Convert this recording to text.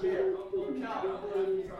yeah Jack, Uncle